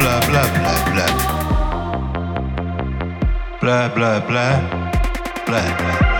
bla bla bla bla. Bla bla bla bla bla.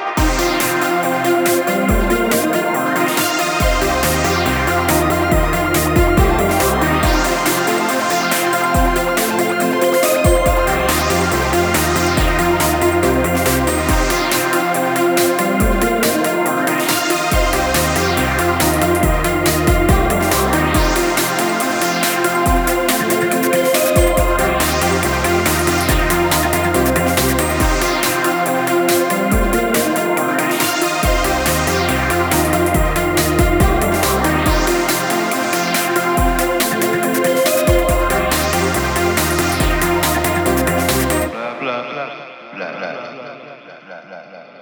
لا لا لا لا لا لا لا